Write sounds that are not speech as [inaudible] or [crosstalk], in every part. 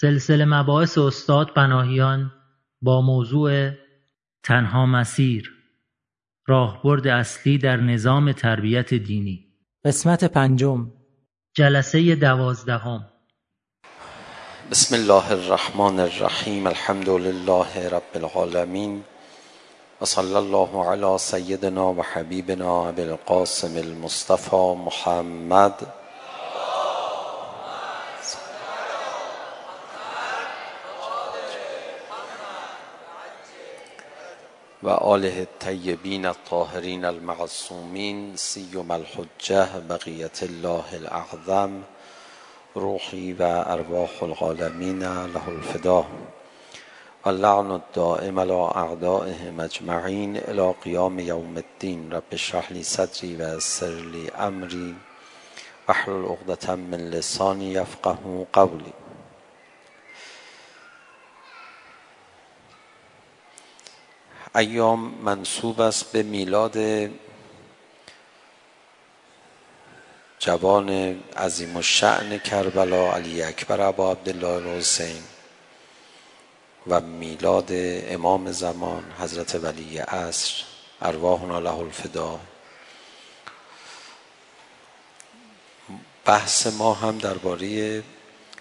سلسله مباحث استاد پناهیان با موضوع تنها مسیر راهبرد اصلی در نظام تربیت دینی. قسمت پنجم. جلسه دوازدهم. بسم الله الرحمن الرحیم الحمد لله رب العالمین و صلی الله علی سیدنا و حبیبنا ابی القاسم المصطفى محمد وآله الطيبين الطاهرين المعصومين سيوم الحجة بقية الله الأعظم روحي وأرواح العالمين له الفداء اللعن الدائم على أعدائهم أجمعين إلى قيام يوم الدين رب اشرح لي صدري ويسر لي أمري واحلل عقدة من لساني يفقه قولي ایام منصوب است به میلاد جوان عظیم الشأن کربلا علی اکبر ابا عبدالله الحسین و میلاد امام زمان حضرت ولی عصر ارواحنا له الفدا. بحث ما هم درباره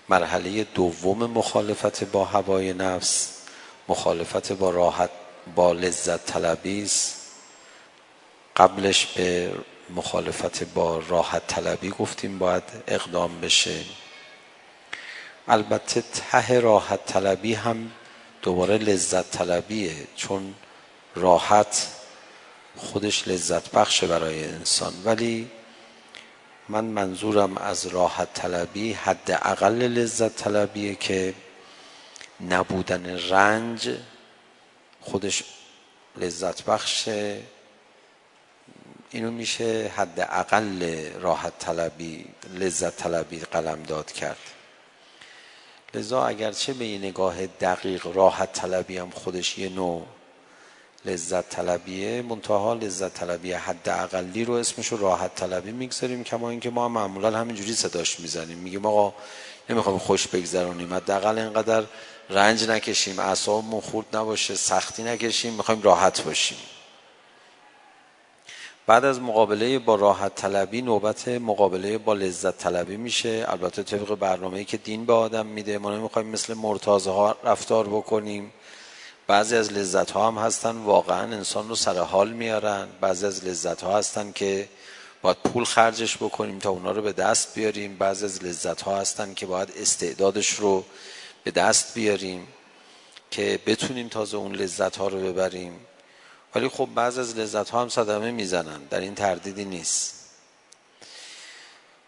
مرحله دوم مخالفت با هوای نفس مخالفت با راحت با لذت طلبی است. قبلش به مخالفت با راحت طلبی گفتیم باید اقدام بشه. البته ته راحت طلبی هم دوباره لذت طلبیه چون راحت خودش لذت بخشه برای انسان. ولی من منظورم از راحت طلبی حد اقل لذت طلبیه که نبودن رنج خودش لذت بخشه. اینو میشه حد اقل راحت طلبی لذت طلبی قلم داد کرد. لذا اگرچه به یه نگاه دقیق راحت طلبی هم خودش یه نوع لذت طلبیه منتها لذت طلبی حد اقلی رو اسمشو راحت طلبی می‌گذاریم کما اینکه ما معمولا همینجوری صداش می‌زنیم. میگیم آقا نمی‌خوایم خوش بگذرونیم. حداقل اینقدر رنج نکشیم اعصابمون خورد نباشه سختی نکشیم می‌خوایم راحت باشیم. بعد از مقابله با راحت طلبی نوبت مقابله با لذت طلبی میشه. البته طبق برنامه‌ای که دین به آدم میده ما نمی‌خوایم مثل مرتازه ها رفتار بکنیم. بعضی از لذت ها هم هستن واقعا انسان رو سر حال میارن. بعضی از لذت ها هستن که باید پول خرجش بکنیم تا اونا رو به دست بیاریم. بعضی از لذت ها هستن که باید استعدادش رو به دست بیاریم که بتونیم تازه اون لذت ها رو ببریم. ولی خب بعض از لذت ها هم صدمه می‌زنن در این تردیدی نیست.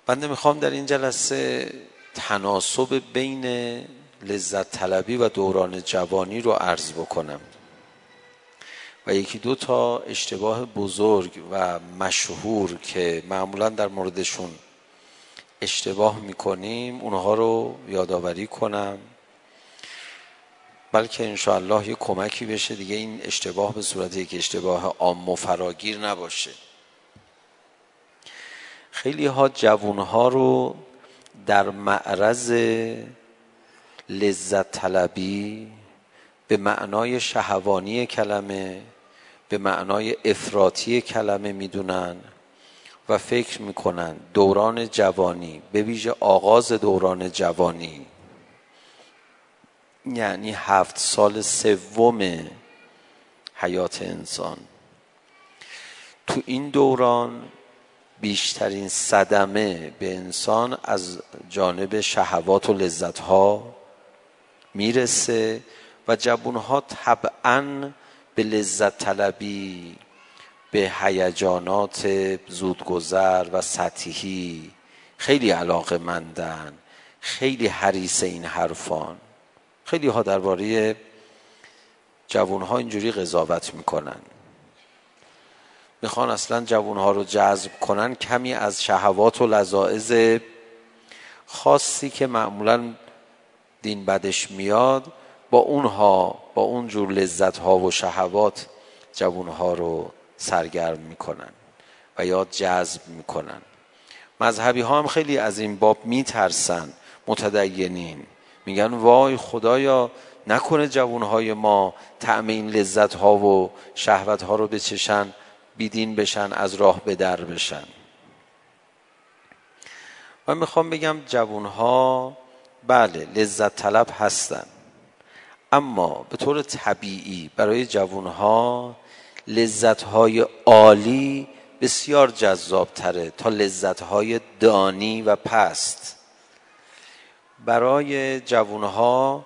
بنده می‌خوام در این جلسه تناسب بین لذت طلبی و دوران جوانی رو عرض بکنم. و یکی دو تا اشتباه بزرگ و مشهور که معمولا در موردشون اشتباه می‌کنیم اونها رو یادآوری کنم. بلکه انشاءالله یه کمکی بشه دیگه این اشتباه به صورت یک اشتباه عام و فراگیر نباشه. خیلی ها جوون ها رو در معرض لذت طلبی به معنای شهوانی کلمه به معنای افراطی کلمه می‌دونن و فکر می‌کنن دوران جوانی به ویژه آغاز دوران جوانی یعنی هفت سال سوم حیات انسان. تو این دوران بیشترین صدمه به انسان از جانب شهوات و لذت ها می‌رسه و جوون ها طبعا به لذت طلبی به هیجانات زودگذر و سطحی خیلی علاقه مندن خیلی حریص این حرفان. خیلی ها درباره جوون ها اینجوری قضاوت می‌کنن. می‌خوان اصلا جوون ها رو جذب کنن کمی از شهوات و لذاعز خاصی که معمولا دین بدش میاد با اونها با اون جور لذت ها و شهوات جوون ها رو سرگرم می‌کنن و یا جذب می‌کنن. مذهبی ها هم خیلی از این باب میترسن متدینین. میگن وای خدایا نکنه جوانهای ما طعم این لذت ها و شهوت ها رو بچشن بیدین بشن از راه به در بشن. من می‌خوام بگم جوانها بله لذت طلب هستن. اما به طور طبیعی برای جوانها لذت های عالی بسیار جذاب تره تا لذت های دانی و پست. برای جوانها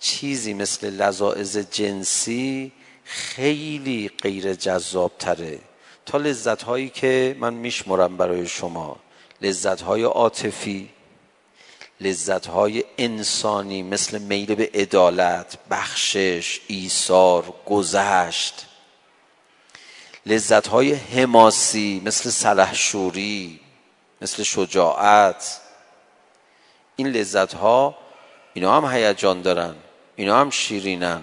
چیزی مثل لذاعز جنسی خیلی غیر جذاب تره تا لذت هایی که من میشمرم برای شما. لذت های عاطفی لذت های انسانی مثل میل به عدالت بخشش ایثار گذشت. لذت های حماسی مثل سلحشوری مثل شجاعت. این لذت ها اینا هم هیجان دارن اینا هم شیرینن.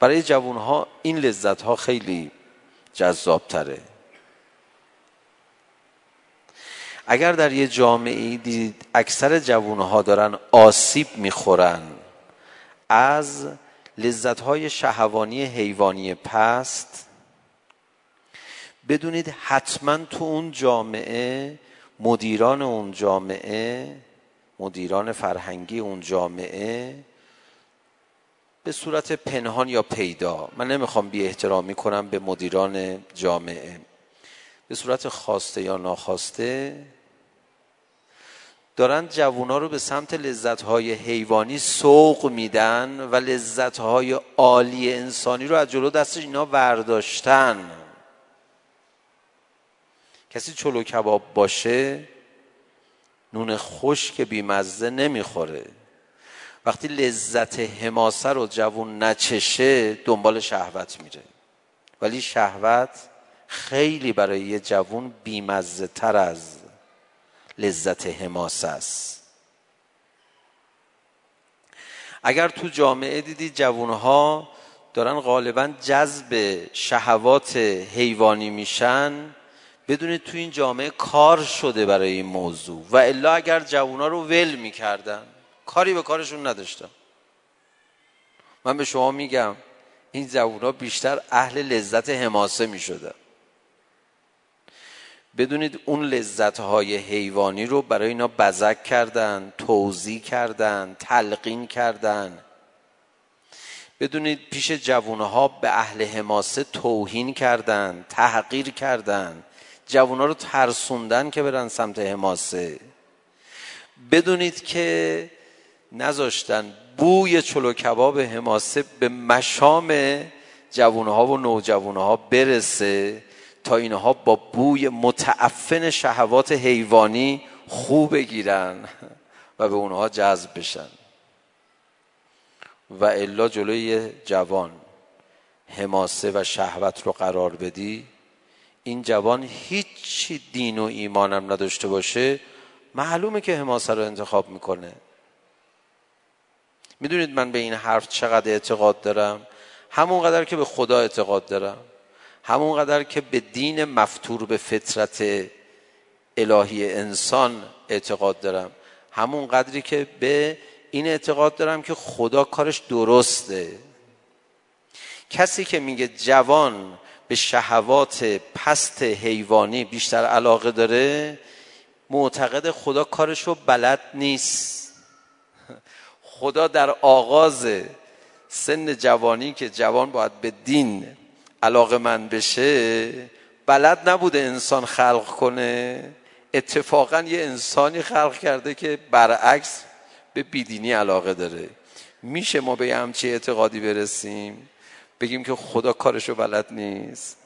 برای جوون ها این لذت ها خیلی جذاب تره اگر در یه جامعه دید اکثر جوون ها دارن آسیب می‌خورن از لذت های شهوانی حیوانی پست بدونید حتما تو اون جامعه مدیران اون جامعه مدیران فرهنگی اون جامعه به صورت پنهان یا پیدا. من نمی‌خوام بی احترامی کنم به مدیران جامعه. به صورت خواسته یا ناخواسته دارن جوونا رو به سمت لذتهای حیوانی سوق میدن و لذتهای عالی انسانی رو از جلو دستش اینا برداشتن کسی چلو کباب باشه نون خشک بیمزه نمی‌خوره. وقتی لذت حماسه رو جوون نچشه دنبال شهوت میره. ولی شهوت خیلی برای یه جوون بیمزه تر از لذت حماسه است. اگر تو جامعه دیدی جوونها دارن غالبا جذب شهوات حیوانی میشن بدونید تو این جامعه کار شده برای این موضوع و الا اگر جوونا رو ول می‌کردن کاری به کارشون نداشتم من به شما میگم این جوونا بیشتر اهل لذت حماسه می‌شدن. بدونید اون لذت های حیوانی رو برای اینا بزک کردن توضیح کردن تلقین کردن. بدونید پیش جوانها به اهل حماسه توهین کردن تحقیر کردن. جوونا رو ترسوندن که برن سمت حماسه. بدونید که نذاشتن بوی چلو کباب حماسه به مشام جوانها و نوجوانها برسه تا اینها با بوی متعفن شهوات حیوانی خوب بگیرن و به اونها جذب بشن. و الا جلوی جوان حماسه و شهوت رو قرار بدی این جوان هیچ دین و ایمانم نداشته باشه معلومه که حماسه رو انتخاب می‌کنه. می‌دونید من به این حرف چقدر اعتقاد دارم؟ همونقدر که به خدا اعتقاد دارم. همونقدر که به دین مفتور به فطرت الهی انسان اعتقاد دارم. همون قدری که به این اعتقاد دارم که خدا کارش درسته. کسی که میگه جوان به شهوات پست حیوانی بیشتر علاقه داره معتقد خدا کارش رو بلد نیست. خدا در آغاز سن جوانی که جوان باید به دین علاقه من بشه بلد نبوده انسان خلق کنه. اتفاقا یه انسانی خلق کرده که برعکس به بیدینی علاقه داره. میشه ما به همچی اعتقادی برسیم؟ بگیم که خدا کارشو بلد نیست.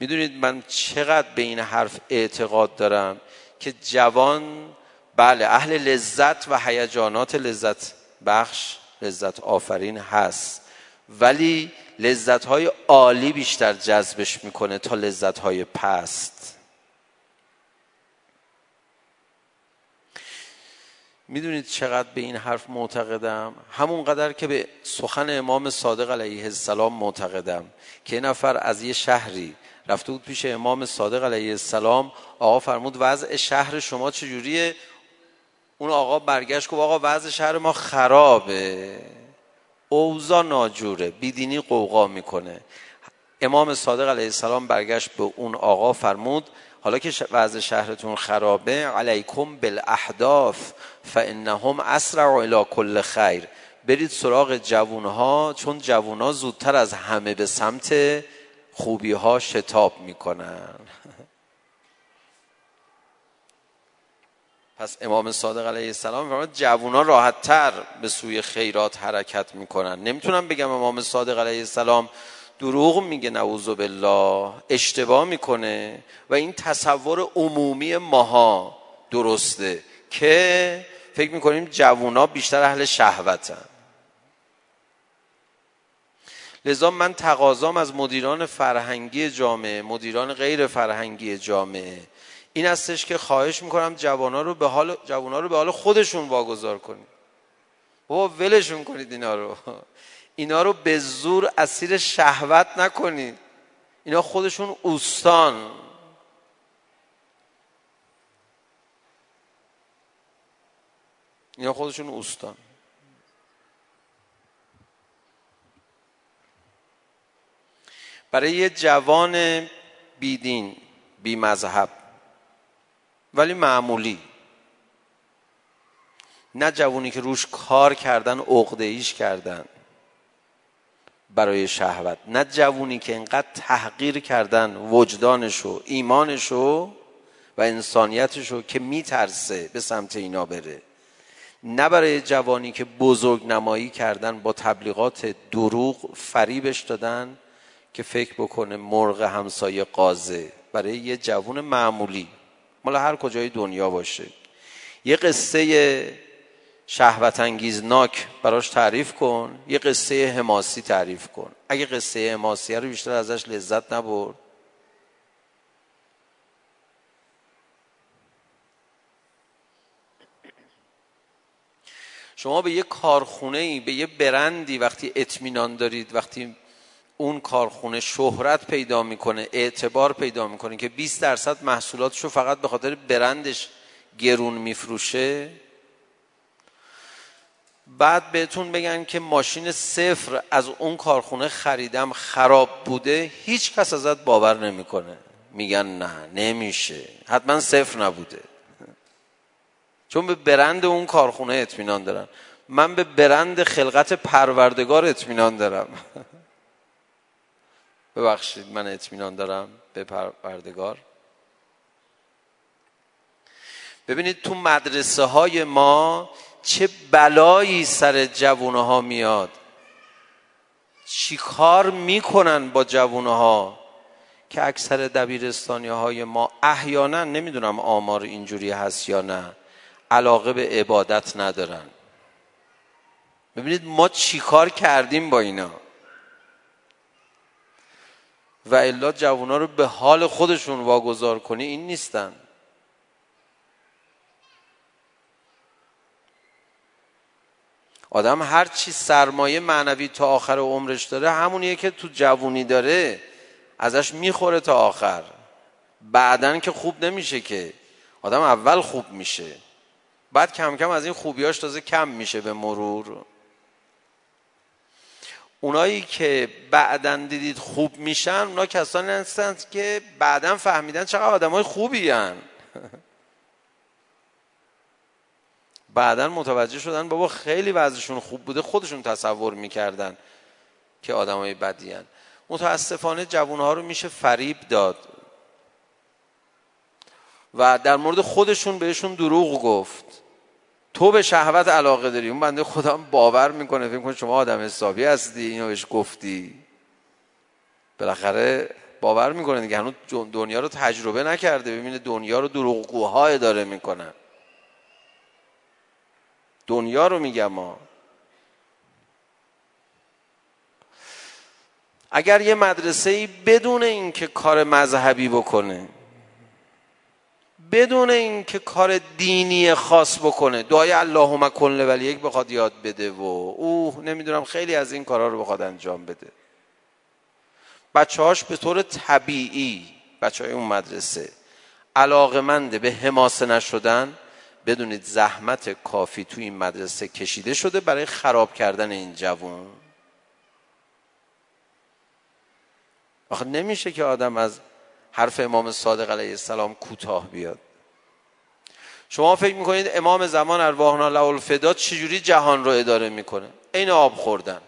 می‌دونید من چقدر به این حرف اعتقاد دارم که جوان بله اهل لذت و هیجانات لذت بخش لذت آفرین هست. ولی لذت های عالی بیشتر جذبش می‌کنه تا لذت های پست. می‌دونید چقدر به این حرف معتقدم؟ همون قدر که به سخن امام صادق علیه السلام معتقدم که یه نفر از یه شهری رفته بود پیش امام صادق علیه السلام آقا فرمود وضع شهر شما چجوریه؟ اون آقا برگشت گفت آقا وضع شهر ما خرابه. اوضاع ناجوره. بیدینی قوقا می‌کنه. امام صادق علیه السلام برگشت به اون آقا فرمود حالا که وضع شهرتون خرابه علیکم بالاحداث فانهم اسرع الى کل خیر. برید سراغ جوونها چون جوونها زودتر از همه به سمت خوبی ها شتاب می‌کنن. [laughs] پس امام صادق علیه السلام فرمود جوونا راحت تر به سوی خیرات حرکت می‌کنن. نمی‌تونم بگم امام صادق علیه السلام دروغ میگه نعوذ بالله اشتباه می‌کنه و این تصور عمومی ماها درسته که فکر می‌کنیم جوونا بیشتر اهل شهوتن. لذا من تقاضام از مدیران فرهنگی جامعه مدیران غیر فرهنگی جامعه این هستش که خواهش می‌کنم جوانا رو به حال جوانا رو به حال خودشون واگذار کنید. بابا ولشون کنید اینا رو. اینا رو به زور اسیر شهوت نکنید. اینا خودشون اوستان. اینا خودشون اوستان. برای یه جوان بیدین بی مذهب ولی معمولی. نه جوونی که روش کار کردن عقده ایش کردن. برای شهوت. نه جوونی که انقدر تحقیر کردن وجدانشو ایمانشو و انسانیتشو که میترسه به سمت اینا بره. نه برای جوانی که بزرگ نمایی کردن با تبلیغات دروغ فریبش دادن که فکر بکنه مرغ همسایه قازه برای یه جوون معمولی. مال هر کجای دنیا باشه. یه قصه شهوت انگیزناک براش تعریف کن یه قصه حماسی تعریف کن. اگه قصه حماسی رو بیشتر ازش لذت نبرد. شما به یه کارخونه ای به یه برندی وقتی اطمینان دارید وقتی اون کارخونه شهرت پیدا می‌کنه اعتبار پیدا می‌کنه که 20 درصد محصولاتش رو فقط به خاطر برندش گرون میفروشه بعد بهتون بگن که ماشین صفر از اون کارخونه خریدم خراب بوده هیچ کس ازت باور نمی‌کنه. میگن نه نمیشه. حتما صفر نبوده. چون به برند اون کارخونه اطمینان دارن. من به برند خلقت پروردگار اطمینان دارم. [laughs] ببخشید من اطمینان دارم به پروردگار. ببینید تو مدرسه های ما چه بلایی سر جوونه ها میاد. چی کار می‌کنن با جوونه ها که اکثر دبیرستانی های ما احیانا نمی‌دونم آمار اینجوری هست یا نه علاقه به عبادت ندارن. ببینید ما چی کار کردیم با اینا؟ و الا جوونا رو به حال خودشون واگذار کنی این نیستن. آدم هر چی سرمایه معنوی تا آخر عمرش داره همونیه که تو جوونی داره ازش می‌خوره تا آخر بعدن که خوب نمیشه که آدم اول خوب میشه بعد کم کم از این خوبیاش تازه کم میشه به مرور اونایی که بعدا دیدید خوب میشن اونا کسانی هستند که بعدا فهمیدن چقدر آدم های خوبی هن. [laughs] بعدا متوجه شدن بابا خیلی وضعشون خوب بوده خودشون تصور می‌کردن که آدم های بدی هن. متاسفانه جوانها رو میشه فریب داد. و در مورد خودشون بهشون دروغ گفت. تو به شهوت علاقه داری؟ اون بنده خودم باور می‌کنه فکر کن شما آدم حسابی هستی اینو بهش گفتی. بالاخره باور می‌کنه دیگه هنوز دنیا رو تجربه نکرده ببینه دنیا رو دروغگوها اداره می‌کنن دنیا رو میگم ما اگر یه مدرسه ای بدون اینکه کار مذهبی بکنه بدون اینکه کار دینی خاص بکنه دعای اللهم کن ولی یک بخواد یاد بده و اوه نمی‌دونم خیلی از این کارها رو بخواد انجام بده. بچه هاش به طور طبیعی بچه های اون مدرسه علاقمنده به حماسه نشدن بدونید زحمت کافی تو این مدرسه کشیده شده برای خراب کردن این جوون؟ آخه نمیشه که آدم از حرف امام صادق علیه السلام کوتاه بیاد. شما فکر می‌کنید امام زمان ارواحنا له الفدا چجوری جهان رو اداره می‌کنه؟ این آب خوردن.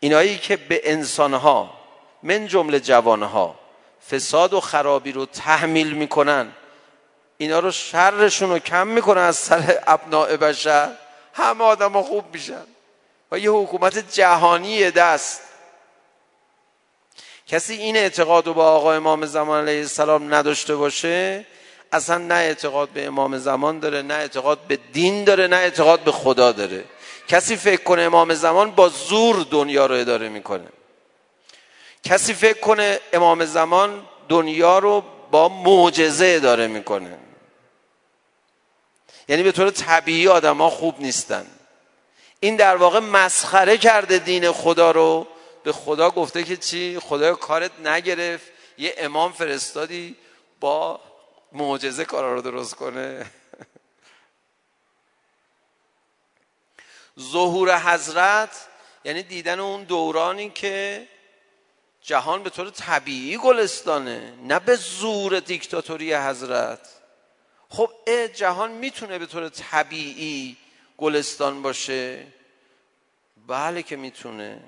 اینایی که به انسانها من جمله جوانها فساد و خرابی رو تحمیل می‌کنن اینا رو شرشون رو کم می‌کنن از سر ابناع بشر. همه آدم ها خوب میشن. و یه حکومت جهانی دست. کسی این اعتقاد رو با آقا امام زمان علیه السلام نداشته باشه اصلا نه اعتقاد به امام زمان داره نه اعتقاد به دین داره نه اعتقاد به خدا داره. کسی فکر کنه امام زمان با زور دنیا رو اداره می‌کنه. کسی فکر کنه امام زمان دنیا رو با معجزه اداره می‌کنه. یعنی به طور طبیعی آدم ها خوب نیستن. این در واقع مسخره کرده دین خدا رو. به خدا گفته که چی؟ خدا کارت نگرفت. یه امام فرستادی با معجزه کارا رو درست کنه. [laughs] ظهور حضرت یعنی دیدن اون دورانی که جهان به طور طبیعی گلستانه نه به زور دیکتاتوری حضرت. خب جهان می‌تونه به طور طبیعی گلستان باشه؟ بله که می‌تونه.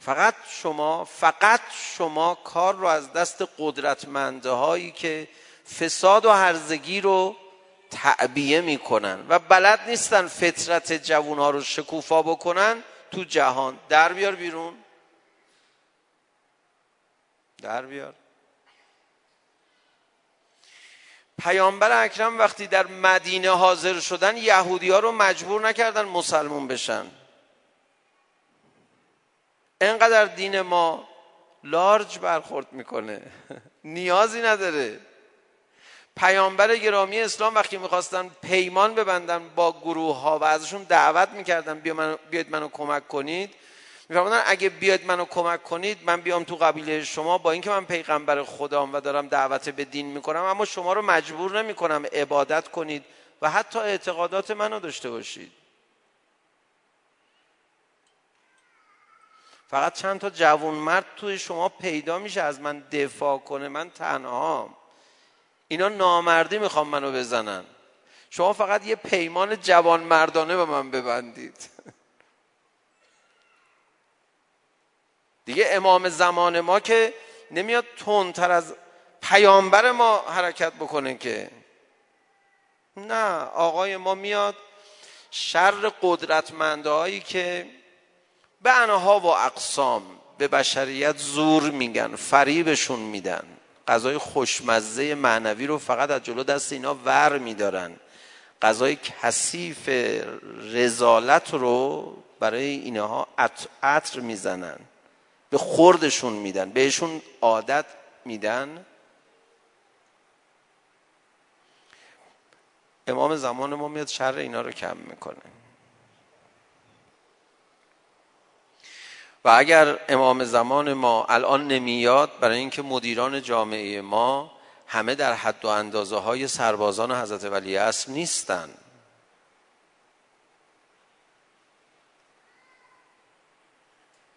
فقط شما فقط شما کار رو از دست قدرتمنده هایی که فساد و هرزگی رو تعبیه می‌کنن و بلد نیستن فطرت جوون ها رو شکوفا بکنن تو جهان. در بیار بیرون. در بیار. پیامبر اکرم وقتی در مدینه حاضر شدن یهودی ها رو مجبور نکردن مسلمون بشن. انقدر دین ما لارج برخورد می‌کنه. [laughs] نیازی نداره. پیامبر گرامی اسلام وقتی می‌خواستن پیمان ببندن با گروه ها و ازشون دعوت می‌کردن بیا منو بیاید منو کمک کنید میفرمودن اگه بیاید منو کمک کنید من بیام تو قبیله شما. با اینکه من پیغمبر خدام و دارم دعوت به دین می‌کنم اما شما رو مجبور نمی‌کنم عبادت کنید و حتی اعتقادات منو داشته باشید. فقط چند تا جوون مرد توی شما پیدا میشه از من دفاع کنه. من تنهام. اینا نامردی می‌خوام منو بزنن. شما فقط یه پیمان جوان مردانه به من ببندید. [laughs] دیگه امام زمان ما که نمیاد تندتر از پیامبر ما حرکت بکنه که. نه آقای ما میاد شر قدرتمندهایی که به انها و اقسام به بشریت زور میگن فریبشون میدن. غذای خوشمزه معنوی رو فقط از جلو دست اینا ور میدارن. غذای کثیف رزالت رو برای اینها عطر می‌زنن. به خوردشون میدن بهشون عادت میدن. امام زمان ما میاد شر اینا رو کم می‌کنه. و اگر امام زمان ما الان نمیاد برای اینکه مدیران جامعه ما همه در حد و اندازه های سربازان حضرت ولی اصل نیستن.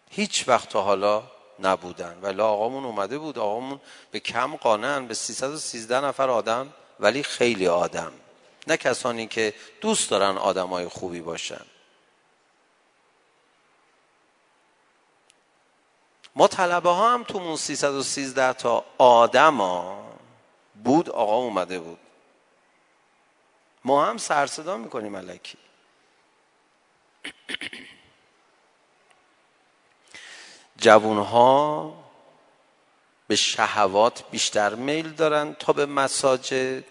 هیچ وقت تا حالا نبودن. ولی آقامون اومده بود آقامون به کم قانن به 313 نفر آدم ولی خیلی آدم. نه کسانی که دوست دارن آدمای خوبی باشن. ما طلبه ها هم تو اون 313 تا آدم ها بود آقا اومده بود. ما هم سرصدا می‌کنیم علکی جوون ها به شهوات بیشتر میل دارن تا به مساجد.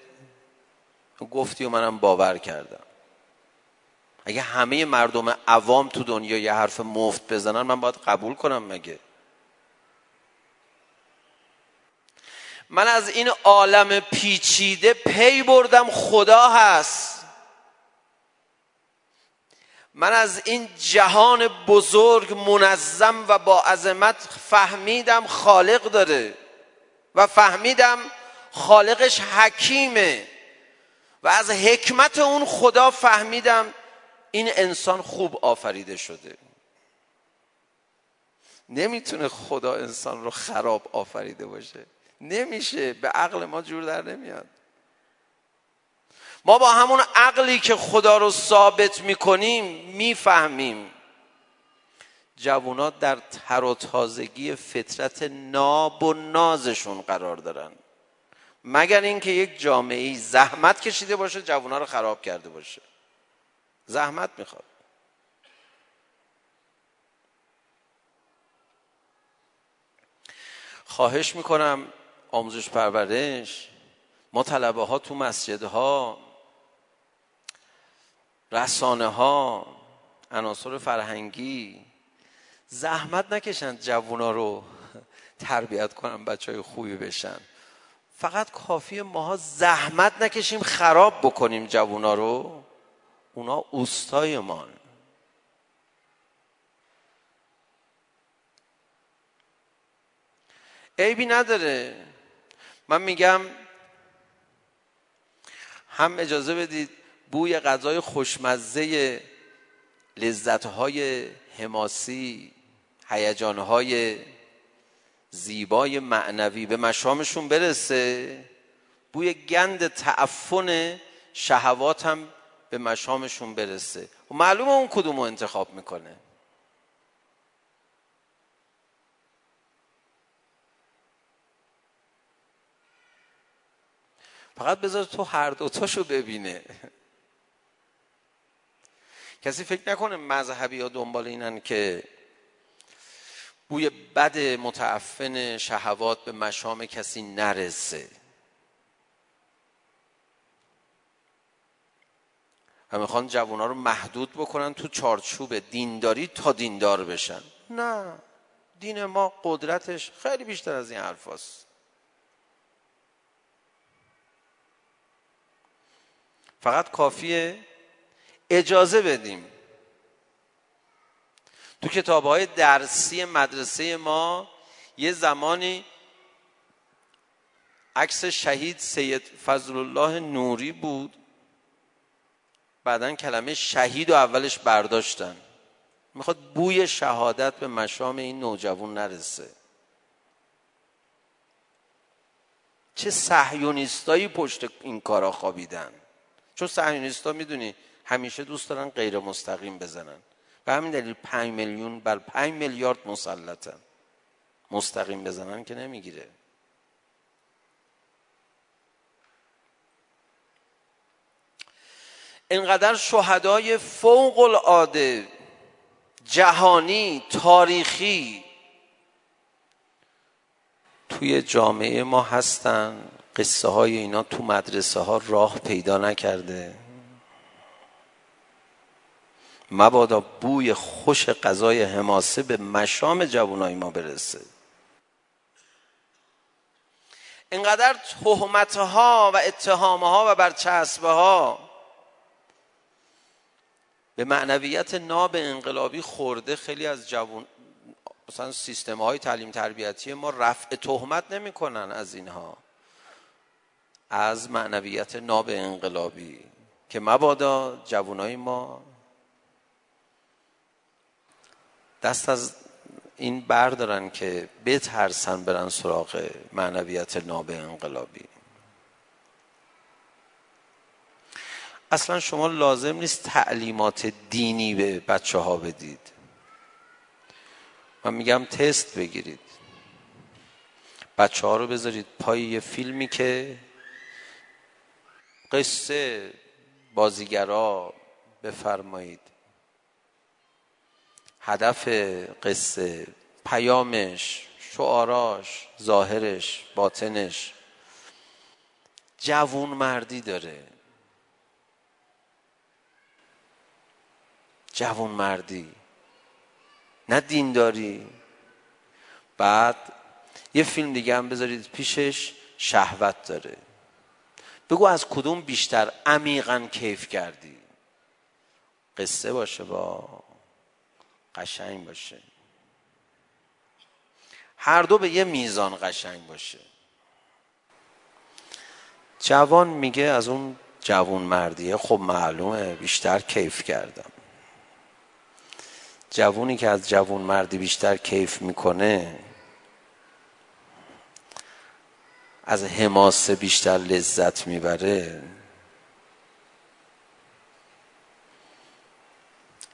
گفتی و منم باور کردم. اگه همه مردم عوام تو دنیا یه حرف مفت بزنن من باید قبول کنم مگه؟ من از این عالم پیچیده پی بردم خدا هست. من از این جهان بزرگ منظم و با عظمت فهمیدم خالق داره و فهمیدم خالقش حکیمه و از حکمت اون خدا فهمیدم این انسان خوب آفریده شده. نمی‌تونه خدا انسان رو خراب آفریده باشه. نمیشه. به عقل ما جور در نمیاد. ما با همون عقلی که خدا رو ثابت می‌کنیم می‌فهمیم. جوانات در تر و تازگی فطرت ناب و نازشون قرار دارن. مگر اینکه یک جامعه زحمت کشیده باشه جوونا رو خراب کرده باشه. زحمت می‌خواد. خواهش می‌کنم آموزش پرورش ما طلبه ها تو مسجدها رسانه ها عناصر فرهنگی. زحمت نکشن جوونا رو تربیت کنن بچه های خوبی بشن. فقط کافی ماها زحمت نکشیم خراب بکنیم جوونا رو. اونا اوستای مان عیبی نداره. من میگم هم اجازه بدید بوی غذای خوشمزه لذتهای حماسی هیجانهای زیبای معنوی به مشامشون برسه. بوی گند تعفن شهوات هم به مشامشون برسه. و معلومه اون کدوم رو انتخاب می‌کنه. فقط بذار تو هر دوتاشو ببینه. کسی فکر نکنه مذهبی ها دنبال اینن که بوی بد متعفن شهوات به مشام کسی نرسه و می‌خوان جوونا رو محدود بکنن تو چارچوب دینداری تا دیندار بشن نه دین ما قدرتش خیلی بیشتر از این حرف هست. فقط کافیه اجازه بدیم. تو کتاب های درسی مدرسه ما یه زمانی عکس شهید سید فضل الله نوری بود. بعدا کلمه شهید و اولش برداشتن. می‌خواد بوی شهادت به مشام این نوجوان نرسه. چه سحیونیستایی پشت این کارا خوابیدن؟ چون سحیونیستا می‌دونی همیشه دوست دارن غیر مستقیم بزنن. به همین دلیل پنج میلیون بر پنج میلیارد مسلطن. مستقیم بزنن که نمی‌گیره. اینقدر شهدای فوق العاده جهانی تاریخی توی جامعه ما هستن. قصه های اینا تو مدرسه ها راه پیدا نکرده. مبادا بوی خوش غذای حماسه به مشام جوانای ما برسه. اینقدر تهمت ها و اتهام ها و برچسبه ها به معنویت ناب انقلابی خورده خیلی از جوان مثلا سیستم های تعلیم تربیتی ما رفع تهمت نمی‌کنن از اینها. از معنویت ناب انقلابی که مبادا جوانای ما دست از این بردارن که بترسن برن سراغ معنویت ناب انقلابی. اصلا شما لازم نیست تعلیمات دینی به بچه ها بدید. من میگم تست بگیرید. بچه ها رو بذارید پای یه فیلمی که قصه بازیگرا بفرمایید. هدف قصه پیامش شعاراش ظاهرش باطنش. جوون مردی داره. جوون مردی. نه دینداری. بعد یه فیلم دیگه هم بذارید پیشش شهوت داره. بگو از کدوم بیشتر عمیقا کیف کردی؟ قصه باشه با. قشنگ باشه. هر دو به یه میزان قشنگ باشه. جوان میگه از اون جوون مردیه خب معلومه بیشتر کیف کردم. جوونی که از جوون مردی بیشتر کیف می‌کنه از حماسه بیشتر لذت می‌بره.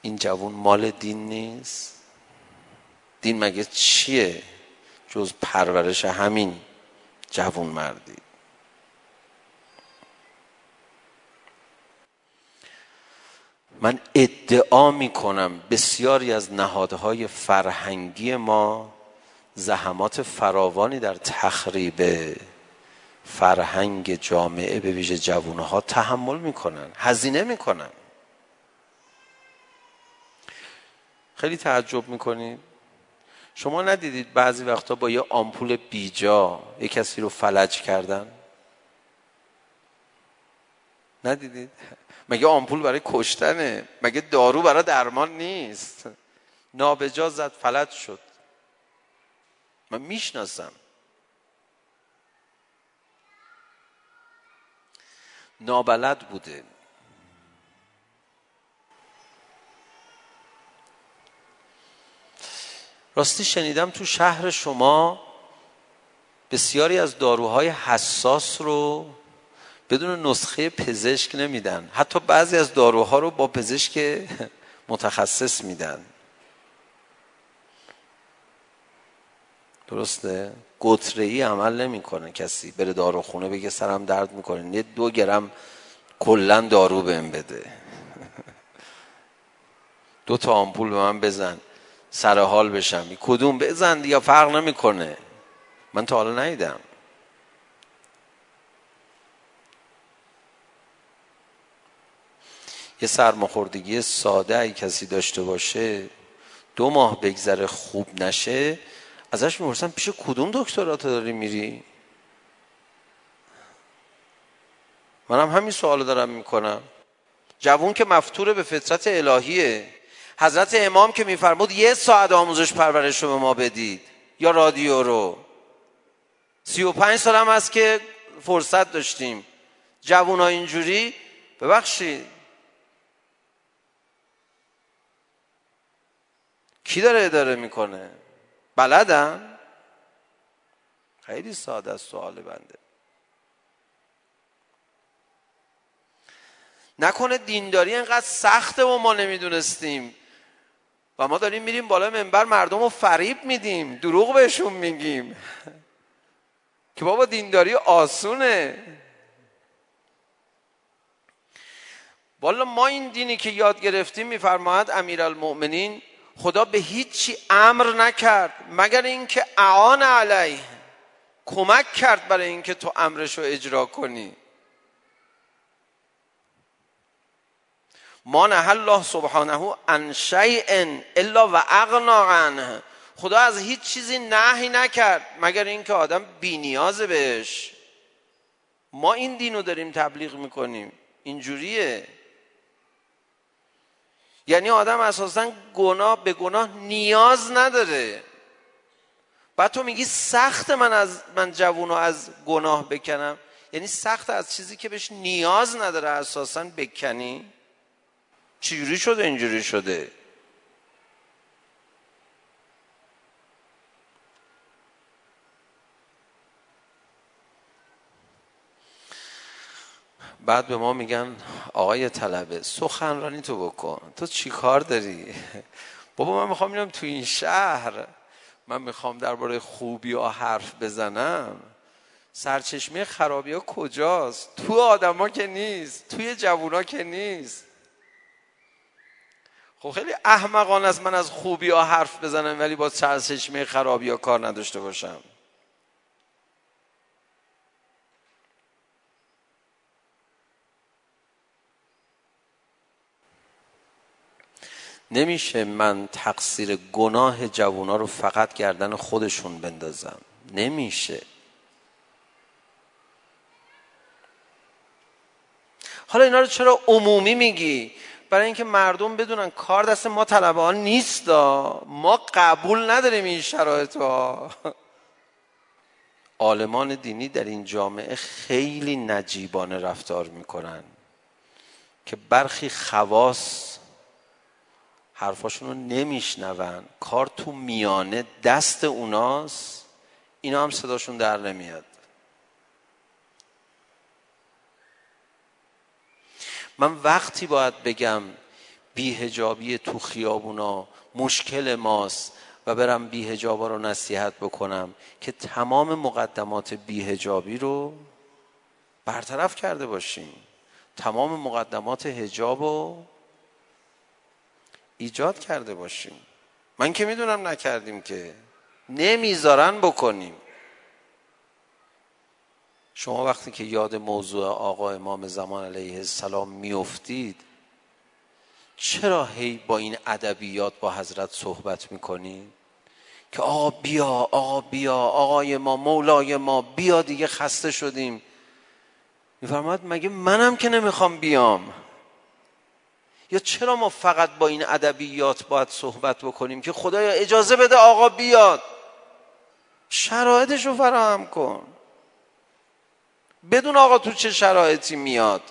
این جوون مال دین نیست. دین مگه چیه جز پرورش همین جوون مردی؟ من ادعا می کنم بسیاری از نهادهای فرهنگی ما زحمات فراوانی در تخریب فرهنگ جامعه به ویژه جوانها تحمل می‌کنن هزینه می‌کنن. خیلی تعجب می‌کنید شما ندیدید بعضی وقتا با یه آمپول بیجا یه کسی رو فلج کردن؟ ندیدید؟ مگه آمپول برای کشتنه؟ مگه دارو برای درمان نیست؟ نابجا زد فلج شد. من می‌شناسم. نابلد بوده. راستی شنیدم تو شهر شما بسیاری از داروهای حساس رو بدون نسخه پزشک نمیدن. حتی بعضی از داروها رو با پزشک [laughs] متخصص میدن. درسته؟ گتره ای عمل نمی‌کنه کسی. بره داروخونه بگه سرم درد می‌کنه. یه دو گرم کلا دارو بهم بده. [laughs] دو تا آمپول به من بزن. سر حال بشم. کدوم؟ بزن دیگه فرق نمی‌کنه. من تا حالا ندیدم. یه سرماخوردگی ساده ای کسی داشته باشه دو ماه بگذره خوب نشه ازش می‌پرسن پیش کدوم دکترات داری میری؟ منم همین سوال دارم می‌کنم. جوون که مفتور به فطرت الهیه. حضرت امام که میفرمود یه ساعت آموزش پرورش رو به ما بدید. یا رادیو رو. سی و پنج سال هم هست که فرصت داشتیم. جوون ها اینجوری. ببخشید. کی داره اداره می‌کنه؟ بلدم خیلی ساده است سوال بنده. نکنه دینداری انقدر سخته و ما نمی‌دونستیم. ما داریم میریم بالا منبر مردم رو فریب میدیم دروغ بهشون میگیم. که بابا دینداری آسونه. والا ما این دینی که یاد گرفتیم میفرماید امیرالمؤمنین خدا به هیچی امر نکرد مگر اینکه اعان علیه کمک کرد برای اینکه تو امرش رو اجرا کنی. ما نه الله سبحانه ان شیء الا و اغنا عنه خدا از هیچ چیزی نهی نکرد مگر اینکه آدم بینیاز بهش. ما این دینو داریم تبلیغ می‌کنیم. اینجوریه. یعنی آدم اساسا گناه به گناه نیاز نداره. بعد تو میگی سخت من از من جوونو از گناه بکنم؟ یعنی سخت از چیزی که بهش نیاز نداره اساسا بکنی؟ چجوری شده اینجوری شده؟ بعد به ما میگن آقای طلبه سخنرانی تو بکن. تو چی کار داری؟ بابا من می‌خوام میرم تو این شهر. من می‌خوام درباره خوبی ها حرف بزنم. سرچشمه خرابی ها کجاست؟ تو آدما که نیست توی جوونا که نیست. خب خیلی احمقان است من از خوبی ها حرف بزنم ولی با سرچشمه خرابی ها کار نداشته باشم. نمیشه من تقصیر گناه جوونا رو فقط گردن خودشون بندازم. نمیشه. حالا اینا رو چرا عمومی میگی؟ برای اینکه مردم بدونن کار دست ما طلبه ها نیست ما قبول نداریم این شرایط ها عالمان [laughs] دینی در این جامعه خیلی نجیبانه رفتار می‌کنن که برخی خواص حرفاشون رو نمیشنون. کار تو میانه دست اوناست. اینا هم صداشون در نمیاد. من وقتی باید بگم بیهجابی تو خیابونا مشکل ماست و برم بیهجابا رو نصیحت بکنم که تمام مقدمات بیهجابی رو برطرف کرده باشیم تمام مقدمات هجاب رو ایجاد کرده باشیم من که می‌دونم نکردیم که. نمی‌ذارن بکنیم. شما وقتی که یاد موضوع آقا امام زمان علیه السلام میافتید چرا هی با این ادبیات با حضرت صحبت می‌کنید که آقا بیا آقا بیا آقای ما مولای ما بیا دیگه خسته شدیم. میفرماد مگه منم که نمی‌خوام بیام؟ یا چرا ما فقط با این ادبیات باید صحبت بکنیم که خدایا اجازه بده آقا بیاد؟ شرایطش رو فراهم کن. بدون آقا تو چه شرایطی میاد.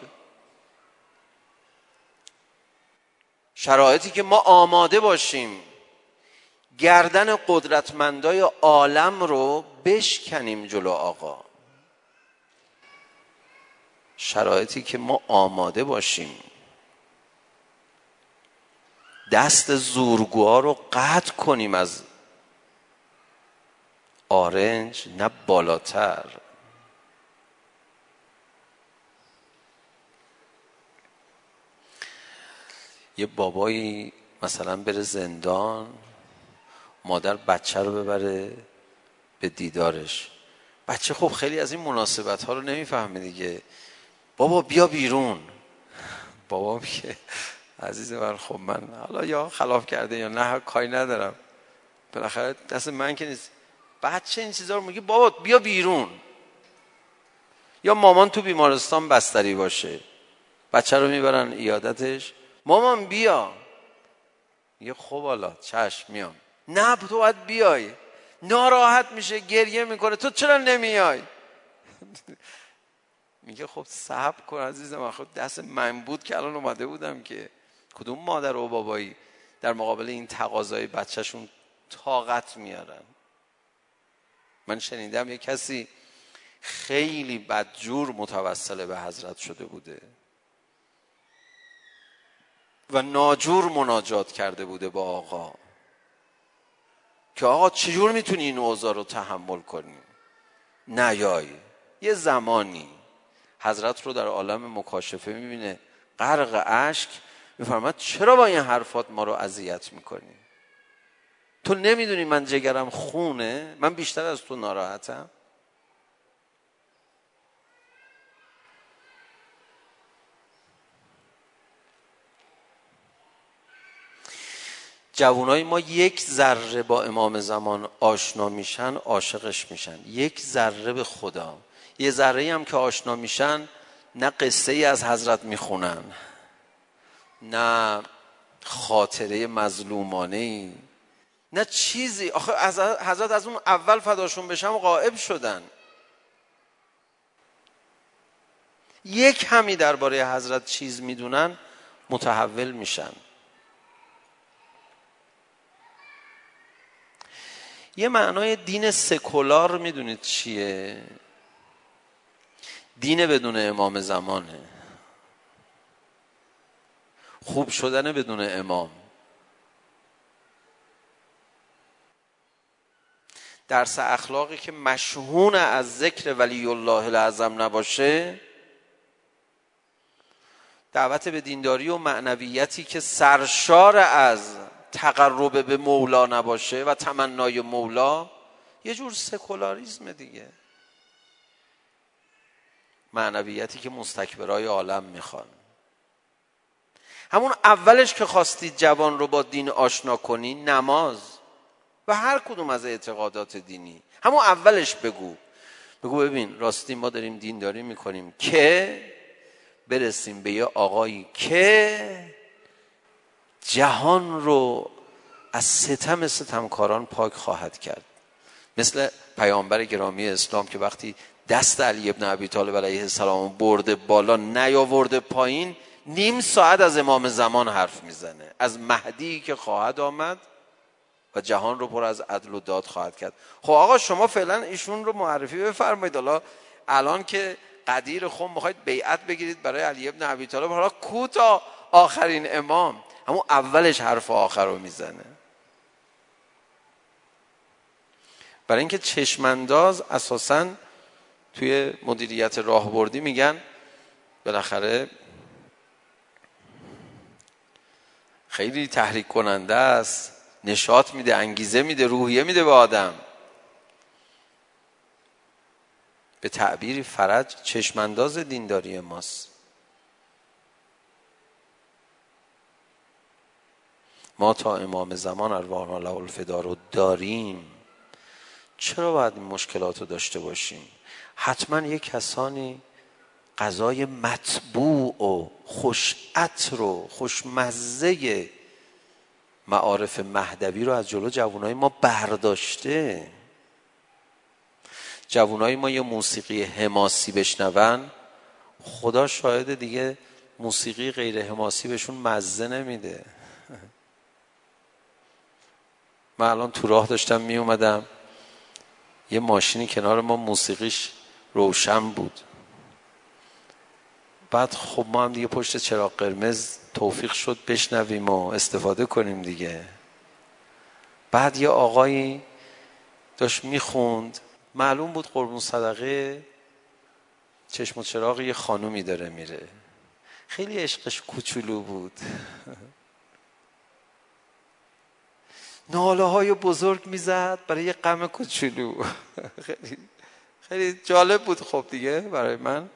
شرایطی که ما آماده باشیم گردن قدرتمندای عالم رو بشکنیم جلو آقا. شرایطی که ما آماده باشیم. دست زورگوها رو قطع کنیم از آرنج نه بالاتر. یه بابایی مثلا بره زندان مادر بچه رو ببره به دیدارش. بچه خب خیلی از این مناسبت ها رو نمی‌فهمه دیگه. بابا بیا بیرون. بابا میگه عزیز من خب من حالا یا خلاف کرده یا نه کاری ندارم. بالاخره دست من که نیست. بچه این چیزا رو میگه بابا بیا بیرون. یا مامان تو بیمارستان بستری باشه. بچه رو می‌برن ایادتش. مامان بیا. یه خب حالا چشم میام. نه تو باید بیای. ناراحت میشه گریه می‌کنه. تو چرا نمیای؟ [laughs] میگه خب صبر کن عزیزم. خب دست من بود که الان اومده بودم که. کدوم مادر و بابایی در مقابل این تقاضای بچهشون طاقت میارن؟ من شنیدم یه کسی خیلی بدجور متوسل به حضرت شده بوده. و ناجور مناجات کرده بوده با آقا. که آقا چجور می‌تونی این اوضاع رو تحمل کنی؟ نیای یه زمانی. حضرت رو در عالم مکاشفه می‌بینه غرق اشک میفرماد چرا با این حرفات ما رو اذیت می‌کنی؟ تو نمی‌دونی من جگرم خونه من بیشتر از تو ناراحتم. جوانای ما یک ذره با امام زمان آشنا میشن عاشقش میشن. یک ذره به خدا. یه ذره هم که آشنا میشن نه قصه ای از حضرت می‌خونن نه خاطره مظلومانه ای نه چیزی. آخه از حضرت از اون اول فداشون بشم غائب شدن. یک همی درباره حضرت چیز می‌دونن متحول میشن. یه معنای دین سکولار می‌دونید چیه؟ دین بدون امام زمانه. خوب شدن بدون امام. درس اخلاقی که مشهون از ذکر ولی الله الاعظم نباشه دعوت به دینداری و معنویتی که سرشار از تقرب به مولا نباشه و تمنای مولا یه جور سکولاریزم دیگه. معنویتی که مستکبرای عالم می‌خوان. همون اولش که خواستید جوان رو با دین آشنا کنی نماز. و هر کدوم از اعتقادات دینی. همون اولش بگو. بگو ببین راستی ما داریم دینداری می‌کنیم. که؟ برسیم به یه آقایی. که؟ جهان رو از ستم ستمکاران پاک خواهد کرد. مثل پیامبر گرامی اسلام که وقتی دست علی ابن ابی طالب علیه السلام برده بالا نیاورده پایین نیم ساعت از امام زمان حرف می‌زنه. از مهدی که خواهد آمد و جهان رو پر از عدل و داد خواهد کرد. خب آقا شما فعلا ایشون رو معرفی بفرمایید. حالا الان که قدیر خون می‌خواید بیعت بگیرید برای علی ابن ابی طالب حالا کو تا آخرین امام. همون اولش حرف آخر رو می‌زنه. برای اینکه چشمانداز اساسا توی مدیریت راهبردی میگن بالاخره خیلی تحریک کننده است نشاط میده انگیزه میده روحیه میده به آدم. به تعبیری فرج چشمانداز دینداری ماست. ما تا امام زمان ارواح الله الفدا رو داریم. چرا باید این مشکلات رو داشته باشیم؟ حتما یه کسانی غذای مطبوع و خوش عطر و خوشمزه معارف مهدوی رو از جلو جوانای ما برداشته. جوانای ما یه موسیقی حماسی بشنون. خدا شاهد دیگه موسیقی غیر حماسی بهشون مزه نمیده. من الان تو راه داشتم می اومدم یه ماشینی کنار ما موسیقیش روشن بود. بعد خب ما هم دیگه پشت چراغ قرمز توفیق شد بشنویم و استفاده کنیم دیگه. بعد یه آقایی داشت می‌خوند. معلوم بود قربون صدقه چشم و چراغ یه خانومی داره میره. خیلی عشقش کوچولو بود. [laughs] ناله های بزرگ می‌زد برای یه غم کوچولو. خیلی خیلی جالب بود خب دیگه برای من.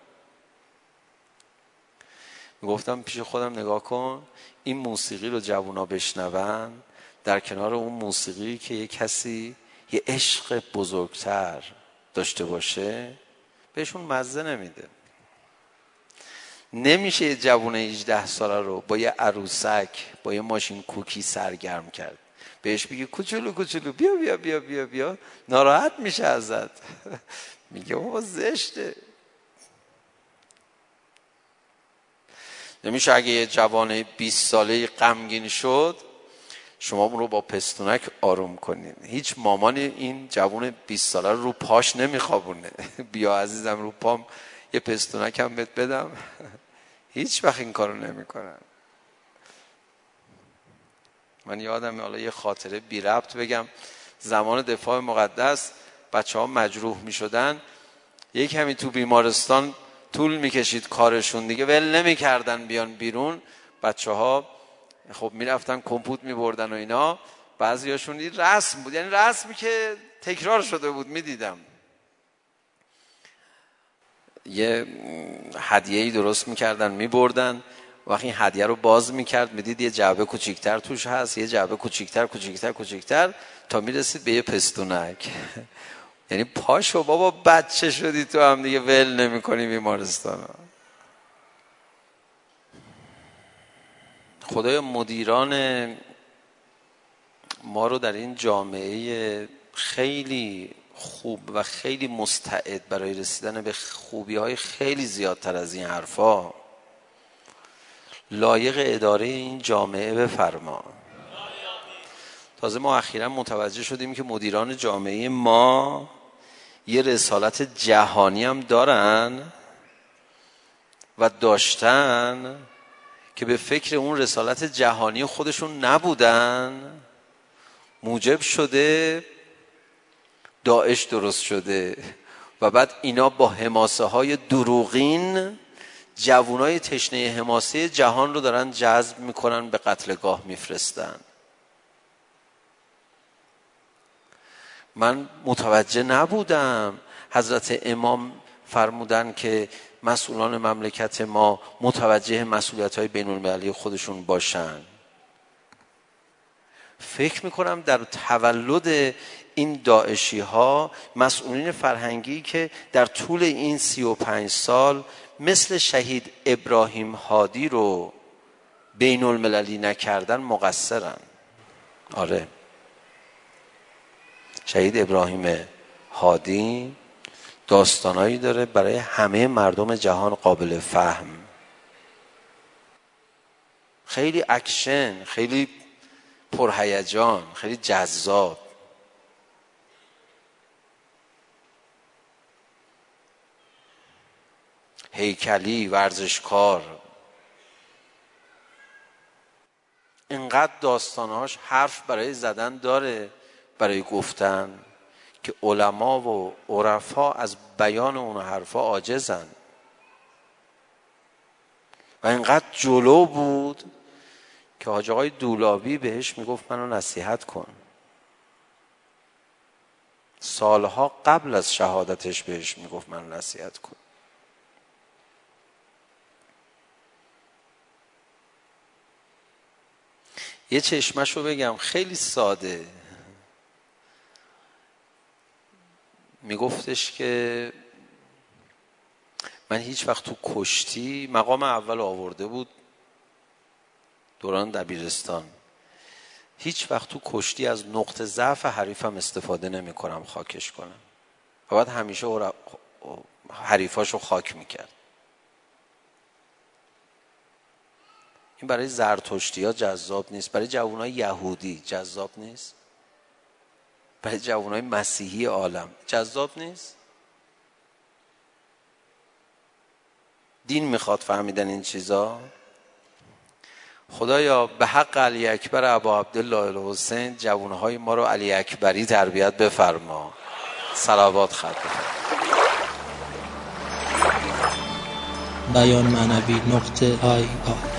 گفتم پیش خودم نگاه کن این موسیقی رو جوونا بشنون. در کنار اون موسیقی که یه کسی یه عشق بزرگتر داشته باشه بهشون مزه نمیده. نمیشه یه جوون 18 ساله رو با یه عروسک با یه ماشین کوکی سرگرم کرد. بهش بگی کوچولو کوچولو بیا بیا بیا بیا بیا. ناراحت میشه ازت. [laughs] میگه بابا زشته. نمیشه اگه یه جوان 20 ساله غمگین شد شما اون رو با پستونک آروم کنین. هیچ مامان این جوان 20 ساله رو پاش نمیخوابونه. [laughs] بیا عزیزم رو پام یه پستونک هم بدم. [laughs] هیچ وقت این کارو نمی‌کنن. من یادم حالا یه خاطره بی ربط بگم. زمان دفاع مقدس بچه ها مجروح می شدن یک همین تو بیمارستان طول می‌کشید کارشون دیگه. ول نمی‌کردن بیان بیرون. بچه ها خب می‌رفتن کمپوت میبردن و اینا. بعضیاشون این رسم بود. یعنی رسمی که تکرار شده بود می‌دیدم. یه هدیه ای درست می‌کردن میبردن. وقتی این هدیه رو باز می‌کرد می‌دید یه جعبه کوچیکتر توش هست یه جعبه کوچیکتر کوچیکتر کوچیکتر تا می‌رسید به یه پستونک. [laughs] یعنی پاشو بابا بچه شدی تو هم دیگه ول نمی کنی بیمارستان خدای مدیران ما رو در این جامعه خیلی خوب و خیلی مستعد برای رسیدن به خوبی های خیلی زیادتر از این حرفا لایق اداره این جامعه بفرما. تازه ما اخیرا متوجه شدیم که مدیران جامعه ما یه رسالت جهانی هم دارن و داشتن که به فکر اون رسالت جهانی خودشون نبودن. موجب شده داعش درست شده و بعد اینا با حماسه های دروغین جوانای تشنه حماسه جهان رو دارن جذب می‌کنن به قتلگاه میفرستن. من متوجه نبودم. حضرت امام فرمودن که مسئولان مملکت ما متوجه مسئولیت های بین المللی خودشون باشن. فکر می‌کنم در تولد این داعشی ها مسئولین فرهنگی که در طول این سی و پنج سال مثل شهید ابراهیم هادی رو بین المللی نکردن مقصرن. آره. شهید ابراهیم هادی داستانایی داره برای همه مردم جهان قابل فهم. خیلی اکشن خیلی پرهیجان خیلی جذاب. هیکلی ورزشکار. اینقدر داستانهاش حرف برای زدن داره برای گفتن که علما و عرفا از بیان اون حرفا عاجزن. و اینقدر جلو بود که حاج آقای دولابی بهش می‌گفت منو نصیحت کن. سالها قبل از شهادتش بهش می‌گفت منو نصیحت کن. یه چشمش رو بگم خیلی ساده. میگفتش که من هیچ وقت تو کشتی مقام اول آورده بود دوران دبیرستان. هیچ وقت تو کشتی از نقطه ضعف حریفم استفاده نمی کنم خاکش کنم. و بعد همیشه حریفاش رو خاک می‌کرد. این برای زرتشتی ها جذاب نیست. برای جوان های یهودی جذاب نیست. برای جوان های مسیحی عالم جذاب نیست. دین می‌خواد فهمیدن این چیزا. خدایا به حق علی اکبر ابا عبدالله الحسین جوانهای ما رو علی اکبری تربیت بفرما. صلوات خط. بیان معنوی نقطه آی آی